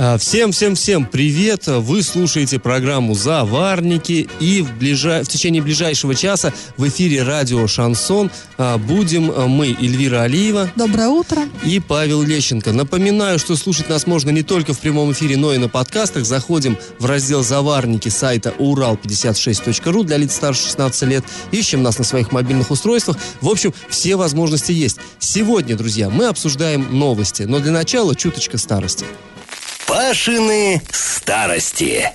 Всем-всем-всем привет! Вы слушаете программу «Заварники» и в, ближа... в течение ближайшего часа в эфире радио «Шансон» а, будем а, мы, Эльвира Алиева. Доброе утро. И Павел Лещенко. Напоминаю, что слушать нас можно не только в прямом эфире, но и на подкастах. Заходим в раздел «Заварники» сайта урал56.ру для лиц старше 16 лет. Ищем нас на своих мобильных устройствах. В общем, все возможности есть. Сегодня, друзья, мы обсуждаем новости, но для начала чуточка старости. Пашины старости.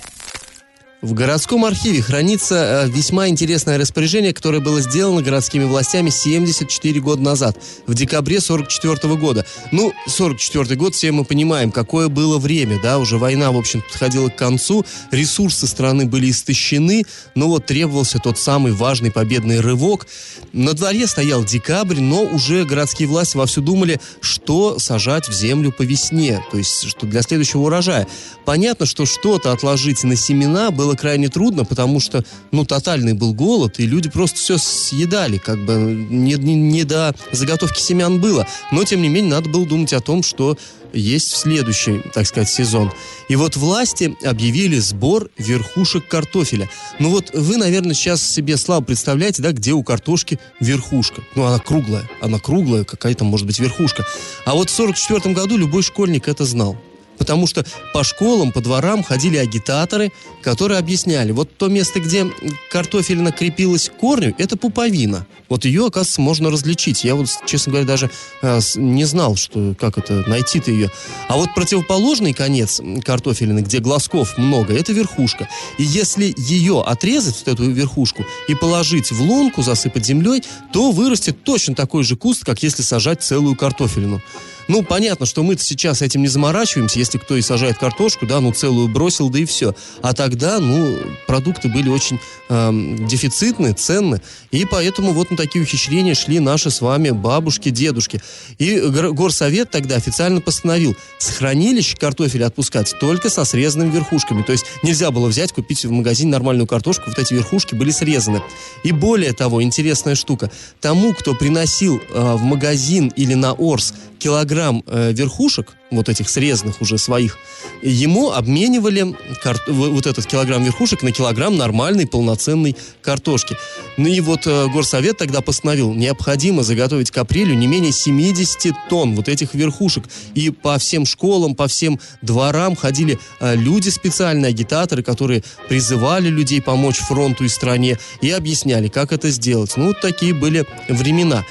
В городском архиве хранится э, весьма интересное распоряжение, которое было сделано городскими властями 74 года назад, в декабре 44 года. Ну, 44 год, все мы понимаем, какое было время, да, уже война, в общем, подходила к концу, ресурсы страны были истощены, но вот требовался тот самый важный победный рывок. На дворе стоял декабрь, но уже городские власти вовсю думали, что сажать в землю по весне, то есть что для следующего урожая. Понятно, что что-то отложить на семена было крайне трудно, потому что, ну, тотальный был голод, и люди просто все съедали, как бы не, не, не до заготовки семян было. Но, тем не менее, надо было думать о том, что есть в следующий, так сказать, сезон. И вот власти объявили сбор верхушек картофеля. Ну вот вы, наверное, сейчас себе слабо представляете, да, где у картошки верхушка. Ну, она круглая, она круглая, какая-то может быть верхушка. А вот в 44 году любой школьник это знал. Потому что по школам, по дворам ходили агитаторы, которые объясняли, вот то место, где картофелина крепилась к корню, это пуповина. Вот ее, оказывается, можно различить. Я вот, честно говоря, даже э, не знал, что как это, найти-то ее. А вот противоположный конец картофелины, где глазков много, это верхушка. И если ее отрезать, вот эту верхушку, и положить в лунку, засыпать землей, то вырастет точно такой же куст, как если сажать целую картофелину. Ну, понятно, что мы сейчас этим не заморачиваемся, если кто и сажает картошку, да, ну, целую бросил, да и все. А тогда, ну, продукты были очень э, дефицитны, ценны, и поэтому вот на такие ухищрения шли наши с вами бабушки, дедушки. И горсовет тогда официально постановил с хранилища картофеля отпускать только со срезанными верхушками. То есть нельзя было взять, купить в магазине нормальную картошку, вот эти верхушки были срезаны. И более того, интересная штука, тому, кто приносил э, в магазин или на Орс килограмм э, верхушек, вот этих срезанных уже своих, ему обменивали кар- вот этот килограмм верхушек на килограмм нормальной полноценной картошки. Ну и вот э, горсовет тогда постановил, необходимо заготовить к апрелю не менее 70 тонн вот этих верхушек. И по всем школам, по всем дворам ходили э, люди специальные, агитаторы, которые призывали людей помочь фронту и стране и объясняли, как это сделать. Ну, вот такие были времена.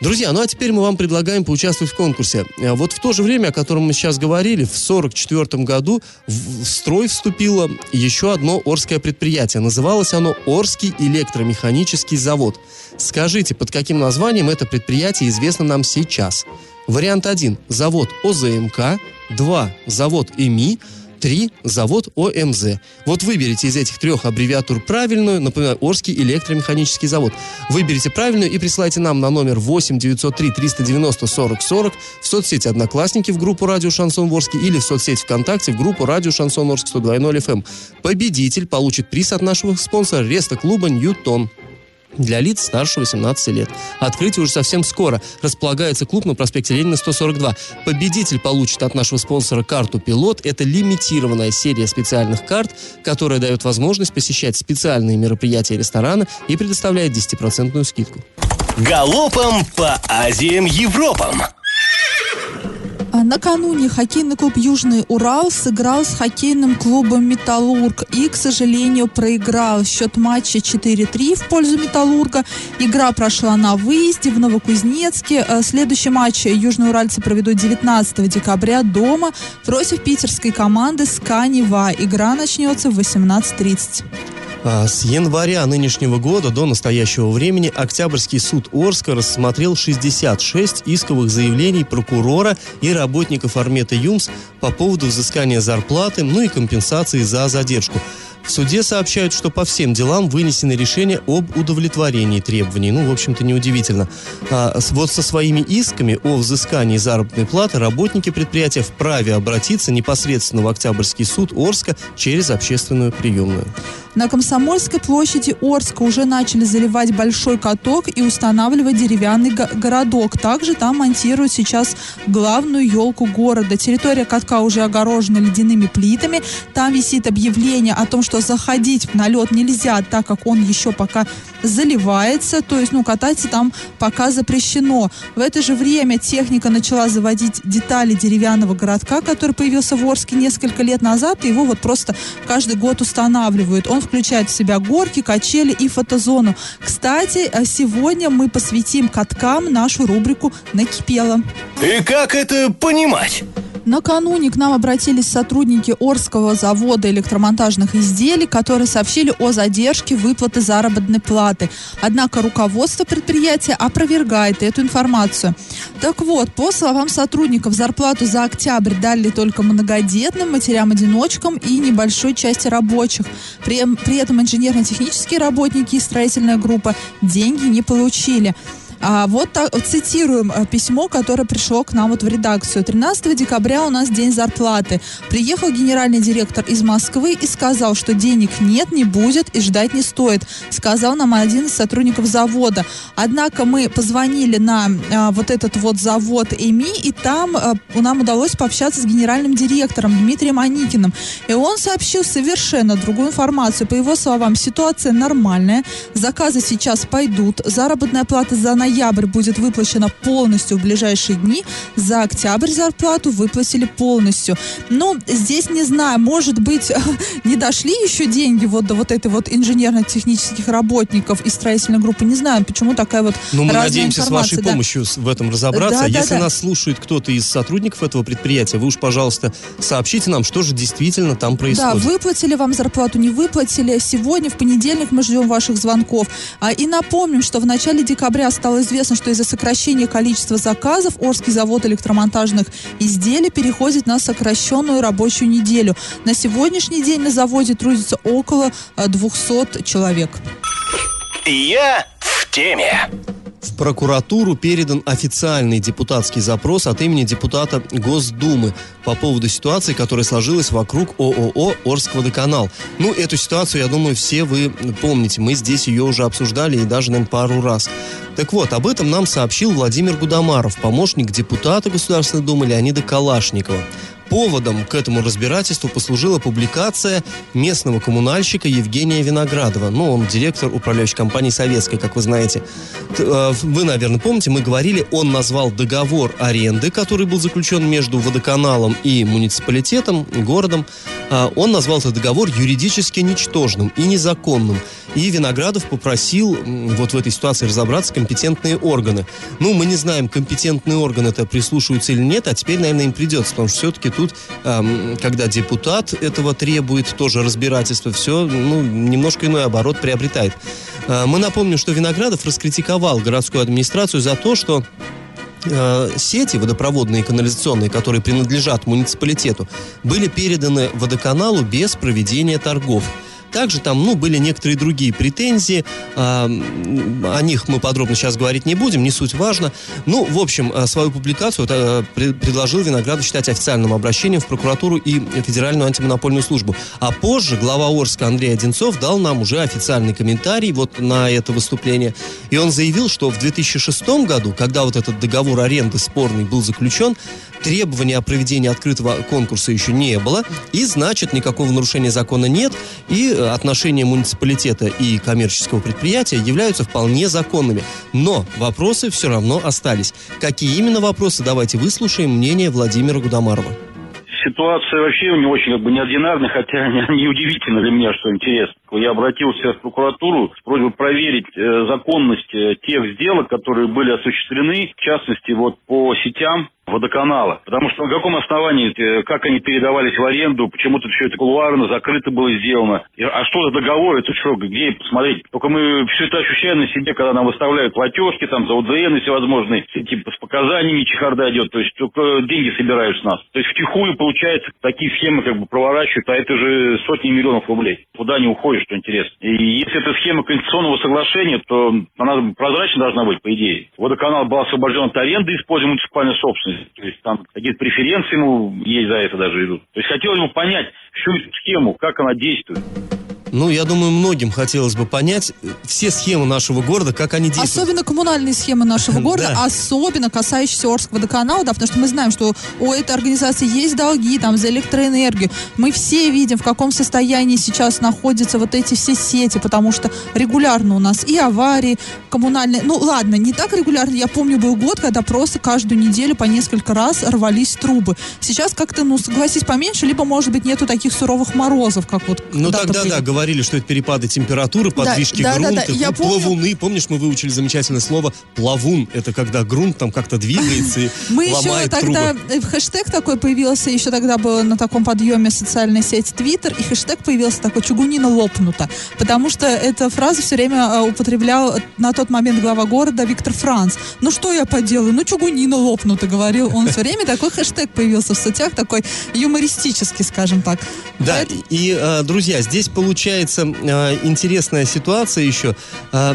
Друзья, ну а теперь мы вам предлагаем поучаствовать в конкурсе. Э, вот в то же время, о котором мы сейчас говорили, в 1944 году в строй вступило еще одно Орское предприятие. Называлось оно Орский электромеханический завод. Скажите, под каким названием это предприятие известно нам сейчас? Вариант 1. Завод ОЗМК. 2. Завод ЭМИ. 3. Завод ОМЗ. Вот выберите из этих трех аббревиатур правильную, например, Орский электромеханический завод. Выберите правильную и присылайте нам на номер 8 903 390 40 40 в соцсети Одноклассники в группу Радио Шансон Орский или в соцсети ВКонтакте в группу Радио Шансон Орск 102.0 FM. Победитель получит приз от нашего спонсора Реста клуба Ньютон для лиц старше 18 лет. Открытие уже совсем скоро. Располагается клуб на проспекте Ленина 142. Победитель получит от нашего спонсора карту «Пилот». Это лимитированная серия специальных карт, которая дает возможность посещать специальные мероприятия ресторана и предоставляет 10% скидку. Галопом по Азиям Европам! А накануне хоккейный клуб «Южный Урал» сыграл с хоккейным клубом «Металлург» и, к сожалению, проиграл счет матча 4-3 в пользу «Металлурга». Игра прошла на выезде в Новокузнецке. А следующий матч южноуральцы проведут 19 декабря дома против питерской команды «Сканева». Игра начнется в 18.30. А, с января нынешнего года до настоящего времени Октябрьский суд Орска рассмотрел 66 исковых заявлений прокурора и работников Армета ЮМС по поводу взыскания зарплаты, ну и компенсации за задержку. В суде сообщают, что по всем делам вынесены решения об удовлетворении требований. Ну, в общем-то, неудивительно. А, вот со своими исками о взыскании заработной платы работники предприятия вправе обратиться непосредственно в Октябрьский суд Орска через общественную приемную. На Комсомольской площади Орска уже начали заливать большой каток и устанавливать деревянный го- городок. Также там монтируют сейчас главную елку города. Территория катка уже огорожена ледяными плитами. Там висит объявление о том, что заходить на лед нельзя, так как он еще пока заливается. То есть, ну, кататься там пока запрещено. В это же время техника начала заводить детали деревянного городка, который появился в Орске несколько лет назад. И его вот просто каждый год устанавливают. Он включает в себя горки, качели и фотозону. Кстати, э, сегодня мы посвятим каткам нашу рубрику «Накипело». И как это понимать? Накануне к нам обратились сотрудники Орского завода электромонтажных изделий, которые сообщили о задержке выплаты заработной платы. Однако руководство предприятия опровергает эту информацию. Так вот, по словам сотрудников, зарплату за октябрь дали только многодетным, матерям-одиночкам и небольшой части рабочих. При, при этом инженерно-технические работники и строительная группа деньги не получили. А вот так, цитируем э, письмо, которое пришло к нам вот в редакцию. 13 декабря у нас день зарплаты. Приехал генеральный директор из Москвы и сказал, что денег нет, не будет и ждать не стоит. Сказал нам один из сотрудников завода. Однако мы позвонили на а, вот этот вот завод ЭМИ, и там а, нам удалось пообщаться с генеральным директором Дмитрием Аникиным. И он сообщил совершенно другую информацию. По его словам, ситуация нормальная, заказы сейчас пойдут, заработная плата за ноябрь будет выплачена полностью в ближайшие дни, за октябрь зарплату выплатили полностью. Ну, здесь не знаю, может быть, не дошли еще деньги вот до вот этой вот инженерно-технических работников и строительной группы, не знаю, почему такая вот Ну, мы надеемся с вашей да. помощью в этом разобраться. Да, да, Если да. нас слушает кто-то из сотрудников этого предприятия, вы уж, пожалуйста, сообщите нам, что же действительно там Да, происходит. выплатили вам зарплату, не выплатили. Сегодня, в понедельник, мы ждем ваших звонков. А, и напомним, что в начале декабря стало известно, что из-за сокращения количества заказов Орский завод электромонтажных изделий переходит на сокращенную рабочую неделю. На сегодняшний день на заводе трудится около а, 200 человек. Я в теме. В прокуратуру передан официальный депутатский запрос от имени депутата Госдумы по поводу ситуации, которая сложилась вокруг ООО «Орскводоканал». Ну, эту ситуацию, я думаю, все вы помните. Мы здесь ее уже обсуждали и даже, наверное, пару раз. Так вот, об этом нам сообщил Владимир Гудамаров, помощник депутата Государственной Думы Леонида Калашникова. Поводом к этому разбирательству послужила публикация местного коммунальщика Евгения Виноградова. Ну, он директор управляющей компании «Советской», как вы знаете. Э, Вы, наверное, помните, мы говорили, он назвал договор аренды, который был заключен между водоканалом и муниципалитетом, городом. А, Он назвал этот договор юридически ничтожным и незаконным. И Виноградов попросил вот в этой ситуации разобраться компетентные органы. Ну, мы не знаем, компетентные органы это прислушиваются или нет, а теперь, наверное, им придется, потому что все-таки тут, ам, когда депутат этого требует, тоже разбирательство, все, ну, немножко иной оборот приобретает. А, Мы напомним, что Виноградов раскритиковал городскую администрацию за то, что э, сети водопроводные и канализационные, которые принадлежат муниципалитету, были переданы водоканалу без проведения торгов. Также там, ну, были некоторые другие претензии, а, о них мы подробно сейчас говорить не будем, не суть важно. Ну, в общем, э, свою публикацию пре- предложил Виноградов считать официальным обращением в прокуратуру и Федеральную антимонопольную службу. А позже глава Орска Андрей Одинцов дал нам уже официальный комментарий вот на это выступление. И он заявил, что в 2006 году, когда вот этот договор аренды спорный был заключен, требования о проведении открытого конкурса еще не было, и значит никакого нарушения закона нет, и отношения муниципалитета и коммерческого предприятия являются вполне законными. Но вопросы все равно остались. Какие именно вопросы, давайте выслушаем мнение Владимира Гудамарова. Ситуация вообще не очень как бы неординарная, хотя не, не удивительно для меня, что интересно. Я обратился в прокуратуру с просьбой проверить э, законность э, тех сделок, которые были осуществлены, в частности, вот по сетям водоканала. Потому что на каком основании, э, как они передавались в аренду, почему-то все это кулуарно, закрыто было сделано. А что за договор, это что, где посмотреть? Только мы все это ощущаем на себе, когда нам выставляют платежки там за УДН и всевозможные, типа с показаниями чехарда идет, то есть только деньги собирают с нас. То есть втихую, получается, такие схемы как бы проворачивают, а это же сотни миллионов рублей. Куда они уходят, что интересно. И если это схема конституционного соглашения, то она прозрачно должна быть, по идее. Водоканал был освобожден от аренды, используя муниципальную собственность. То есть там какие-то преференции ему есть за это даже идут. То есть хотелось бы понять всю схему, как она действует. Ну, я думаю, многим хотелось бы понять э, все схемы нашего города, как они действуют. Особенно коммунальные схемы нашего города, Да. особенно касающиеся Орского водоканала, да, потому что мы знаем, что у этой организации есть долги там за электроэнергию. Мы все видим, в каком состоянии сейчас находятся вот эти все сети, потому что регулярно у нас и аварии коммунальные. Ну ладно, не так регулярно. Я помню, был год, когда просто каждую неделю по несколько раз рвались трубы. Сейчас как-то, ну, согласись, поменьше, либо, может быть, нету таких суровых морозов, как вот Ну тогда, были. да, говорили, что это перепады температуры, подвижки да, да, грунта, да, ну, помню. плавуны. Помнишь, мы выучили замечательное слово плавун. Это когда грунт там как-то двигается и Мы еще тогда, э, хэштег такой появился, еще тогда было на таком подъеме социальная сеть Твиттер, и хэштег появился такой «чугунина лопнута», потому что эта фраза все время э, употреблял на тот момент глава города Виктор Франц. Ну что я поделаю, ну чугунина лопнута, говорил он все время, такой хэштег появился в сетях, такой юмористический, скажем так. Да, и, э, друзья, здесь получается э, интересная ситуация еще. Э,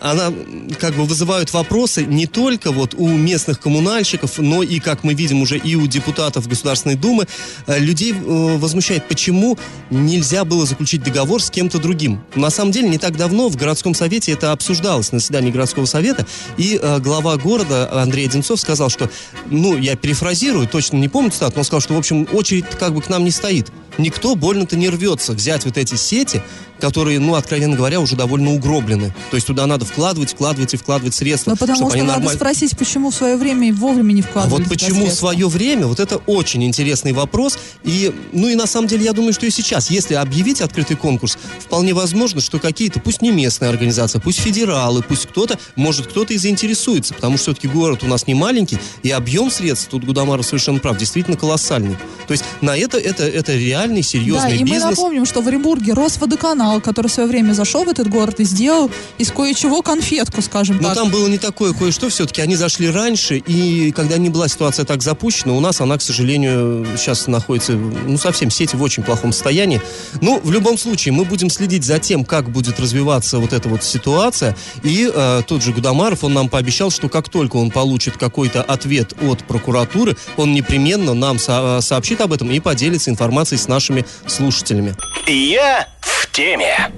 она как бы вызывает вопросы не только вот у местных коммунальщиков, но и, как мы видим, уже и у депутатов Государственной Думы. Э, людей возмущает, почему нельзя было заключить договор с кем-то другим. На самом деле, не так давно в городском совете это обсуждалось на заседании городского совета, и глава города Андрей Одинцов сказал, что, ну, я перефразирую, точно не помню цитату, но он сказал, что, в общем, очередь как бы к нам не стоит. Никто больно-то не рвется взять вот эти сети, которые, ну, откровенно говоря, уже довольно угроблены. То есть туда надо вкладывать, вкладывать и вкладывать средства, Ну, потому чтобы что они надо нормально... спросить, почему в свое время и вовремя не А вкладывали вот почему в свое время, вот это очень интересный вопрос. И, ну и на самом деле, я думаю, что и сейчас, если объявить открытый конкурс, вполне возможно, что какие-то, пусть не местные организации, пусть федералы, пусть кто-то, может кто-то и заинтересуется, потому что все-таки город у нас не маленький, и объем средств, тут Гудамаров совершенно прав, действительно колоссальный. То есть на это, это, это реальный, Да, серьезный и мы бизнес. напомним, что в Оренбурге Росводоканал, который в свое время зашел в этот город и сделал из кое-чего конфетку, скажем Но так. там было не такое кое-что, все-таки они зашли раньше, и когда не была ситуация так запущена, у нас она, к сожалению, сейчас находится, ну, совсем сети в очень плохом состоянии. Ну, в любом случае, мы будем следить за тем, как будет развиваться вот эта вот ситуация, и э, тот же Гудамаров, он нам пообещал, что как только он получит какой-то ответ от прокуратуры, он непременно нам со- сообщит об этом и поделится информацией с нашими слушателями. Я в теме.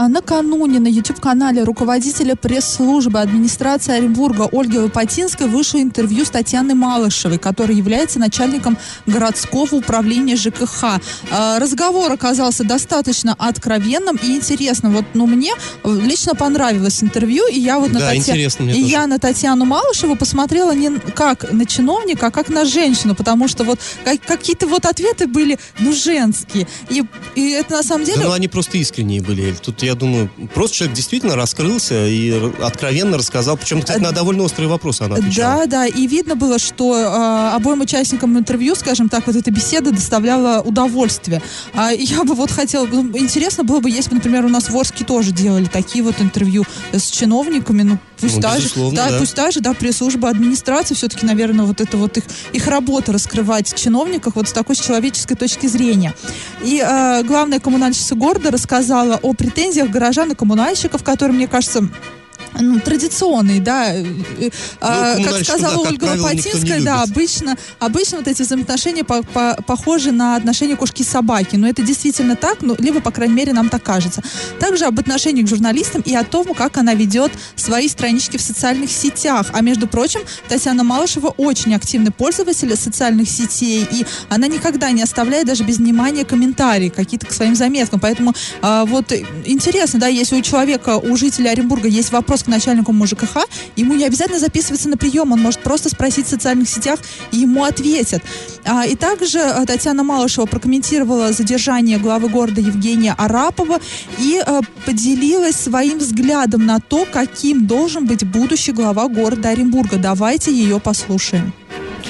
А накануне на YouTube-канале руководителя пресс-службы администрации Оренбурга Ольги Лопатинской вышло интервью с Татьяной Малышевой, которая является начальником городского управления ЖКХ. А, Разговор оказался достаточно откровенным и интересным. Вот, ну, мне э, лично понравилось интервью, и я вот на, Да, Татья- и тоже. я на Татьяну Малышеву посмотрела не как на чиновника, а как на женщину, потому что вот как- какие-то вот ответы были, ну, женские. И, и это на самом деле... Да, ну они просто искренние были. Тут, я думаю, просто человек действительно раскрылся и откровенно рассказал. Причем, кстати, на довольно острые вопросы она отвечала. Да, да, и видно было, что э, обоим участникам интервью, скажем так, вот эта беседа доставляла удовольствие. А я бы вот хотела, ну, интересно было бы, если бы, например, у нас в Орске тоже делали такие вот интервью с чиновниками, ну пусть Ну, даже, безусловно, да, да. пусть даже, да, пресс-служба администрации все-таки, наверное, вот это вот их, их работа раскрывать чиновников вот с такой с человеческой точки зрения. И э, главная коммунальщица города рассказала о претензиях горожан и коммунальщиков, которые, мне кажется, ну, традиционные, да, э, э, а, как сказала да, как Ольга не Лопатинская, да, обычно, обычно вот эти взаимоотношения по- по- похожи на отношения кошки и собаки, но это действительно так, ну, либо, по крайней мере, нам так кажется. Также об отношении к журналистам и о том, как она ведет свои странички в социальных сетях. А между прочим, Татьяна Малышева очень активный пользователь социальных сетей, и она никогда не оставляет даже без внимания комментарии какие-то к своим заметкам. Поэтому а, вот э, интересно, да, если у человека, у жителя Оренбурга есть вопрос к начальнику МЖКХ, ему не обязательно записываться на прием, он может просто спросить в социальных сетях, и ему ответят. А, и также а, Татьяна Малышева прокомментировала задержание главы города Евгения Арапова и а, поделилась своим взглядом на то, каким должен быть будущий глава города Оренбурга. Давайте ее послушаем.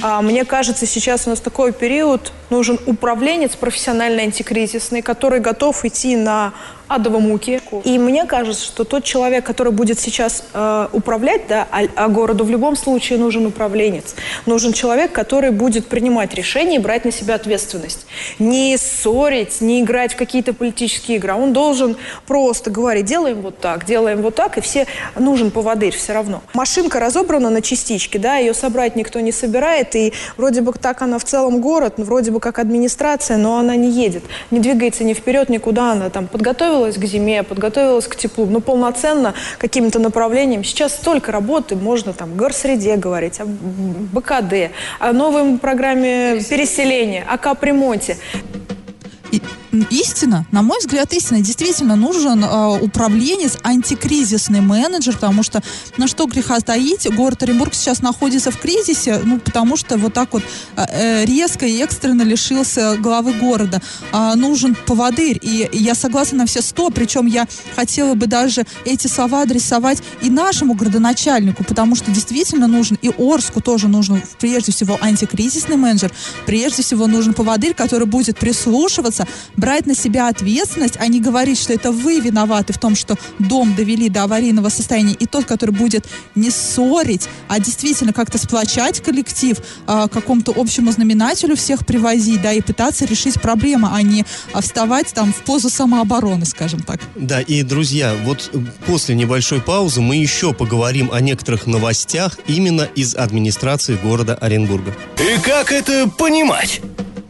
А, мне кажется, сейчас у нас такой период, нужен управленец профессиональный антикризисный, который готов идти на адово муки. И мне кажется, что тот человек, который будет сейчас э, управлять, да, а, а городу в любом случае нужен управленец. Нужен человек, который будет принимать решения и брать на себя ответственность. Не ссорить, не играть в какие-то политические игры. Он должен просто говорить, делаем вот так, делаем вот так, и все нужен поводырь все равно. Машинка разобрана на частички, да, ее собрать никто не собирает, и вроде бы так она в целом город, вроде бы как администрация, но она не едет, не двигается ни вперед, никуда, она там подготовила подготовилась к зиме, подготовилась к теплу, ну, полноценно каким-то направлением. Сейчас столько работы, можно там горсреде говорить, о БКД, о новой программе переселения, о капремонте истина, на мой взгляд, истина. Действительно нужен э, управленец, антикризисный менеджер, потому что, на что греха таить, город Оренбург сейчас находится в кризисе, ну, потому что вот так вот э, э резко и экстренно лишился главы города. Э, нужен поводырь, и я согласна на все сто, причем я хотела бы даже эти слова адресовать и нашему городоначальнику, потому что действительно нужен, и Орску тоже нужен, прежде всего, антикризисный менеджер, прежде всего нужен поводырь, который будет прислушиваться, брать на себя ответственность, а не говорить, что это вы виноваты в том, что дом довели до аварийного состояния, и тот, который будет не ссорить, а действительно как-то сплочать коллектив, а, какому-то общему знаменателю всех привозить, да, и пытаться решить проблемы, а не а, вставать там в позу самообороны, скажем так. Да, и, друзья, вот после небольшой паузы мы еще поговорим о некоторых новостях именно из администрации города Оренбурга. И как это понимать?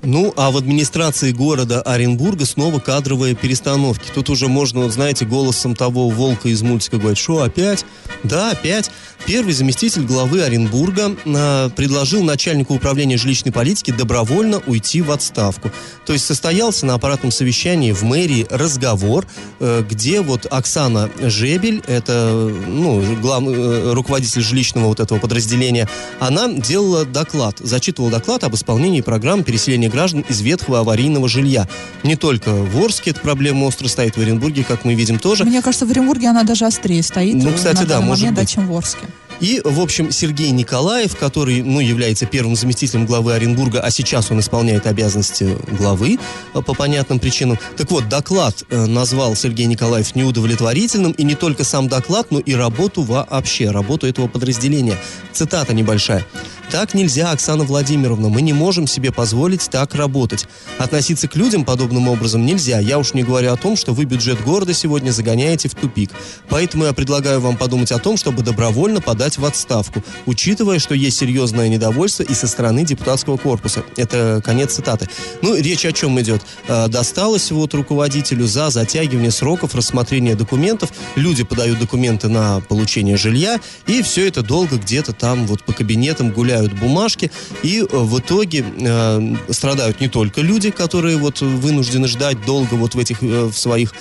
Ну, а в администрации города Оренбурга снова кадровые перестановки. Тут уже можно, вот, знаете, голосом того волка из мультика говорить, что опять? Да, опять. Первый заместитель главы Оренбурга э, предложил начальнику управления жилищной политики добровольно уйти в отставку. То есть состоялся на аппаратном совещании в мэрии разговор, э, где вот Оксана Жебель, это ну, главный э, руководитель жилищного вот этого подразделения, она делала доклад, зачитывала доклад об исполнении программы переселения граждан из ветхого аварийного жилья. Не только в Орске эта проблема остро стоит, в Оренбурге, как мы видим, тоже. Мне кажется, в Оренбурге она даже острее стоит. Ну, кстати, да, может момент, быть. Да, чем в Орске. И, в общем, Сергей Николаев, который, ну, является первым заместителем главы Оренбурга, а сейчас он исполняет обязанности главы э, по понятным причинам. Так вот, доклад э, назвал Сергей Николаев неудовлетворительным, и не только сам доклад, но и работу вообще, работу этого подразделения. Цитата небольшая. Так нельзя, Оксана Владимировна. Мы не можем себе позволить так работать. Относиться к людям подобным образом нельзя. Я уж не говорю о том, что вы бюджет города сегодня загоняете в тупик. Поэтому я предлагаю вам подумать о том, чтобы добровольно подать в отставку, учитывая, что есть серьезное недовольство и со стороны депутатского корпуса. Это конец цитаты. Ну, речь о чем идет? Э, досталось вот руководителю за затягивание сроков рассмотрения документов. Люди подают документы на получение жилья, и все это долго где-то там вот по кабинетам гуляют оформляют бумажки, и э, в итоге э, страдают не только люди, которые вот вынуждены ждать долго вот в этих э, в своих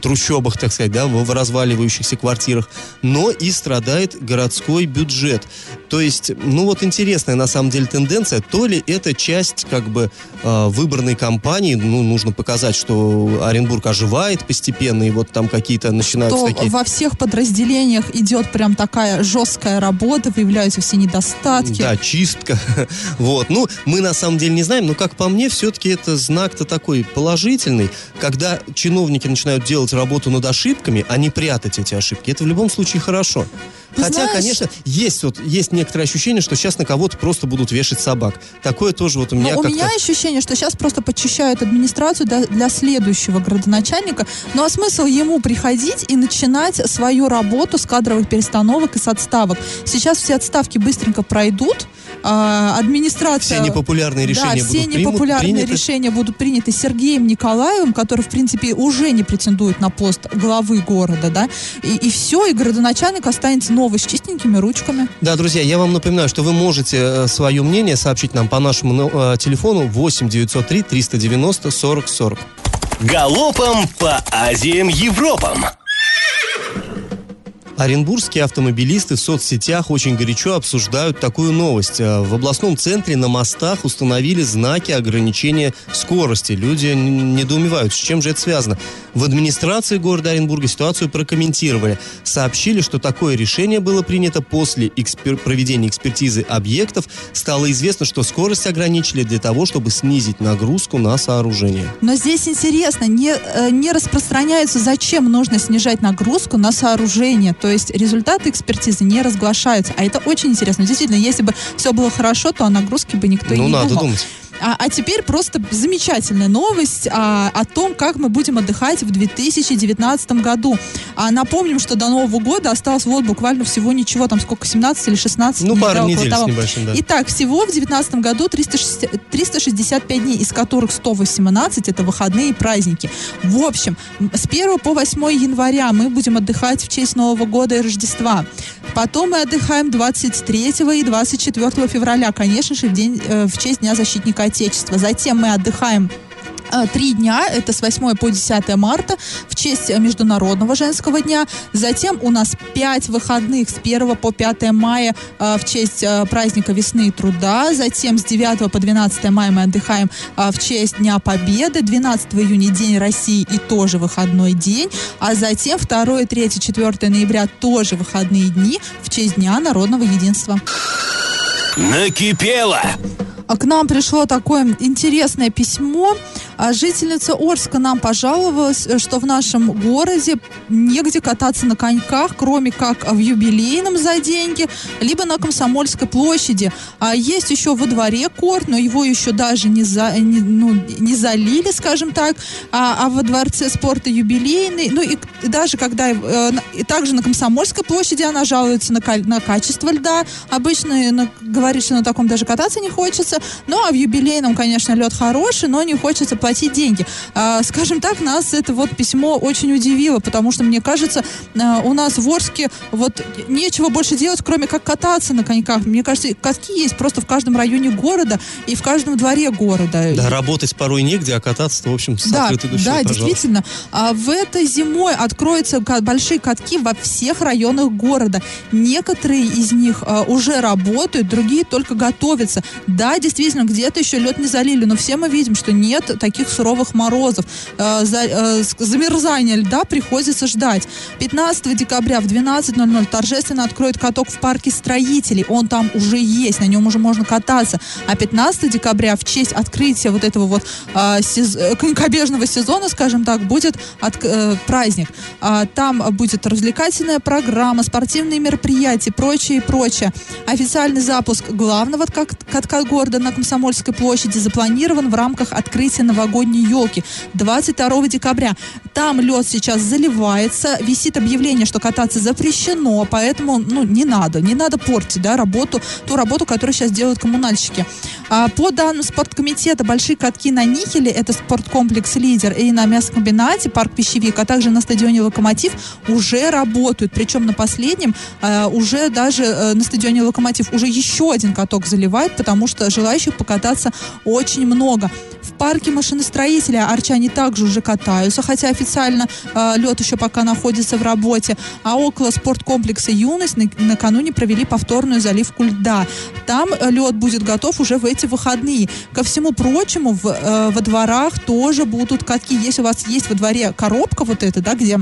трущобах, так сказать, да, в разваливающихся квартирах, но и страдает городской бюджет. То есть, ну вот интересная на самом деле тенденция, то ли это часть как бы э, выборной кампании, ну нужно показать, что Оренбург оживает постепенно, и вот там какие-то начинаются то такие... во всех подразделениях идет прям такая жесткая работа, выявляются все недостатки. Да, чистка. вот, ну мы на самом деле не знаем, но как по мне, все-таки это знак-то такой положительный, когда чиновники начинают делать работу над ошибками, а не прятать эти ошибки. Это в любом случае хорошо. Хотя, знаешь... конечно, есть вот есть некоторое ощущение, что сейчас на кого-то просто будут вешать собак. Такое тоже вот у меня. Но у меня ощущение, что сейчас просто подчищают администрацию для, для следующего градоначальника. Ну а смысл ему приходить и начинать свою работу с кадровых перестановок и с отставок. Сейчас все отставки быстренько пройдут. А, администрация... Все непопулярные решения да, все будут непопулярные приняты. решения будут приняты Сергеем Николаевым, который, в принципе, уже не претендует на пост главы города, да, и, и все, и городоначальник останется новый с чистенькими ручками. Да, друзья, я вам напоминаю, что вы можете э, свое мнение сообщить нам по нашему э, телефону 8 903 390 40 40. Галопом по Азиям Европам! Оренбургские автомобилисты в соцсетях очень горячо обсуждают такую новость. Э, в областном центре на мостах установили знаки ограничения скорости. Люди недоумевают, с чем же это связано. В администрации города Оренбурга ситуацию прокомментировали. Сообщили, что такое решение было принято после экспер... проведения экспертизы объектов. Стало известно, что скорость ограничили для того, чтобы снизить нагрузку на сооружение. Но здесь интересно, не, э, не распространяется, зачем нужно снижать нагрузку на сооружение. То есть результаты экспертизы не разглашаются. А это очень интересно. Действительно, если бы все было хорошо, то о нагрузке бы никто ну, и не надо думал. думать. А, а теперь просто замечательная новость а, о том, как мы будем отдыхать в 2019 году. А напомним, что до Нового года осталось вот буквально всего ничего, там сколько, 17 или 16 Ну, пару да, недель того. с небольшим, да. Итак, всего в 2019 году 360, 365 дней, из которых 118 это выходные и праздники. В общем, с 1 по 8 января мы будем отдыхать в честь Нового года и Рождества. Потом мы отдыхаем 23 и 24 февраля, конечно же, в, день, э, в честь Дня защитника Отечества. Затем мы отдыхаем а, три дня, это с 8 по 10 марта, в честь Международного женского дня. Затем у нас пять выходных с 1 по 5 мая а, в честь а, праздника весны и труда. Затем с 9 по 12 мая мы отдыхаем в честь Дня Победы. 12 июня День России и тоже выходной день. А затем 2, 3, 4 ноября тоже выходные дни в честь Дня Народного Единства. Накипело! К нам пришло такое интересное письмо а жительница Орска нам пожаловалась, э, что в нашем городе негде кататься на коньках, кроме как в юбилейном за деньги, либо на Комсомольской площади. А есть еще во дворе корт, но его еще даже не, за, не, ну, не залили, скажем так, а, а во дворце спорта юбилейный. Ну и даже когда... Э, и также на Комсомольской площади она жалуется на, на качество льда. Обычно на, говорит, что на таком даже кататься не хочется. Ну а в юбилейном, конечно, лед хороший, но не хочется платить деньги. А, скажем так, нас это вот письмо очень удивило, потому что, мне кажется, а, у нас в Орске вот нечего больше делать, кроме как кататься на коньках. Мне кажется, катки есть просто в каждом районе города и в каждом дворе города. Да, работать порой негде, а кататься, в общем, с да, открытой душой, Да, пожалуйста. действительно. А в этой зимой откроются большие катки во всех районах города. Некоторые из них а, уже работают, другие только готовятся. Да, действительно, где-то еще лед не залили, но все мы видим, что нет таких таких суровых морозов, э, э, замерзания льда приходится ждать. 15 декабря в 12.00 торжественно откроют каток в парке строителей. Он там уже есть, на нем уже можно кататься. А 15 декабря в честь открытия вот этого вот э, сез... конькобежного сезона, скажем так, будет праздник. А, там будет развлекательная программа, спортивные мероприятия, прочее и прочее. Официальный запуск главного катка города на Комсомольской площади запланирован в рамках открытия новогоднего новогодней елки 22 декабря. Там лед сейчас заливается, висит объявление, что кататься запрещено, поэтому, ну, не надо, не надо портить, да, работу, ту работу, которую сейчас делают коммунальщики. А, по данным спорткомитета, большие катки на Нихеле, это спорткомплекс «Лидер», и на мясокомбинате, парк «Пищевик», а также на стадионе «Локомотив» уже работают. Причем на последнем а, уже даже а, на стадионе «Локомотив» уже еще один каток заливает, потому что желающих покататься очень много. В парке машиностроителя арчане также уже катаются, хотя официально э, лед еще пока находится в работе. А около спорткомплекса «Юность» на, накануне провели повторную заливку льда. Там э, лед будет готов уже в эти выходные. Ко всему прочему, в, э, во дворах тоже будут катки. Если у вас есть во дворе коробка вот эта, да, где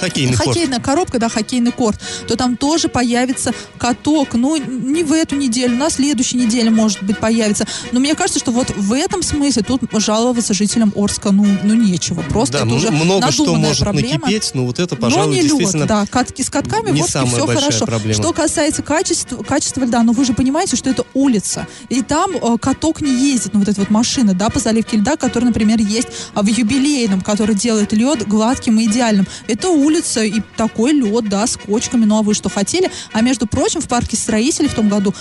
Хоккейный Хоккейная корт. коробка, да, хоккейный корт, то там тоже появится каток. Ну, не в эту неделю, на следующей неделе, может быть, появится. Но мне кажется, что вот в этом смысле тут жаловаться жителям Орска, ну, ну нечего. Просто да, это уже много что может проблема. накипеть, но вот это, пожалуй, но не действительно лед, да, катки с катками не в Орске все хорошо. проблема. Что касается качества, качества льда, ну вы же понимаете, что это улица, и там э, каток не ездит, ну вот эта вот машина, да, по заливке льда, которая, например, есть в юбилейном, который делает лед гладким и идеальным. Это улица, и такой лед, да, с кочками, ну а вы что хотели? А между прочим, в парке строителей в том году,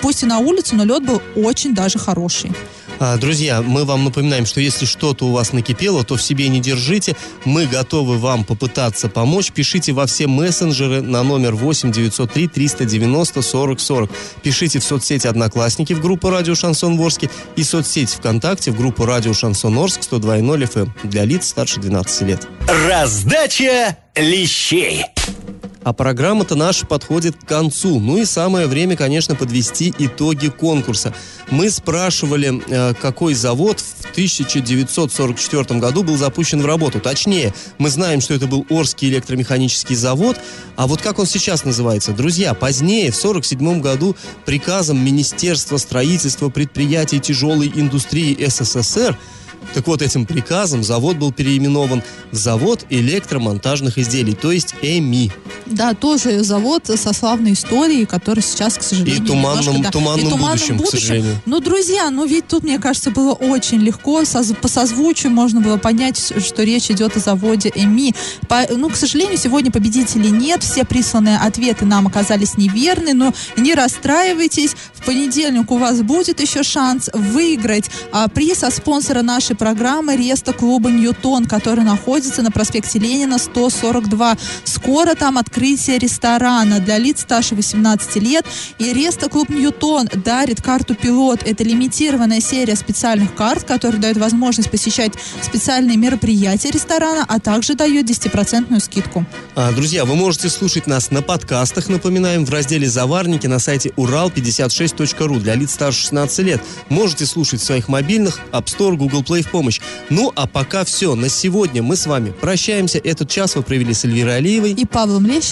пусть и на улице, но лед был очень даже хороший. А, Друзья, мы вам напоминаем, что если что-то у вас накипело, то в себе не держите. Мы готовы вам попытаться помочь. Пишите во все мессенджеры на номер 8 903 390 40 40. Пишите в соцсети Одноклассники в группу Радио Шансон Ворске и соцсеть ВКонтакте в группу Радио Шансон Орск 102.0 FM для лиц старше 12 лет. Раздача лещей. А программа-то наша подходит к концу. Ну и самое время, конечно, подвести итоги конкурса. Мы спрашивали, э, какой завод в 1944 году был запущен в работу. Точнее, мы знаем, что это был Орский электромеханический завод. А вот как он сейчас называется? Друзья, позднее, в 1947 году, приказом Министерства строительства предприятий тяжелой индустрии СССР так вот, этим приказом завод был переименован в завод электромонтажных изделий, то есть ЭМИ. Да, тоже завод со славной историей, который сейчас, к сожалению, И туманным, немножко, да, туманным, и туманным будущим, к сожалению. Ну, друзья, ну ведь тут, мне кажется, было очень легко. Соз- По созвучию можно было понять, что речь идет о заводе ЭМИ. По- ну, к сожалению, сегодня победителей нет. Все присланные ответы нам оказались неверны, но не расстраивайтесь. В понедельник у вас будет еще шанс выиграть а, приз от спонсора нашей программы Реста клуба Ньютон, который находится на проспекте Ленина 142. Скоро там открытие ресторана для лиц старше 18 лет. И Реста клуб Ньютон дарит карту пилот. Это лимитированная серия специальных карт, которые дают возможность посещать специальные мероприятия ресторана, а также дает 10% скидку. А, друзья, вы можете слушать нас на подкастах, напоминаем, в разделе «Заварники» на сайте урал56.ру для лиц старше 16 лет. Можете слушать в своих мобильных, App Store, Google Play в помощь. Ну, а пока все. На сегодня мы с вами прощаемся. Этот час вы провели с Эльвирой Алиевой. И Павлом Лещенко.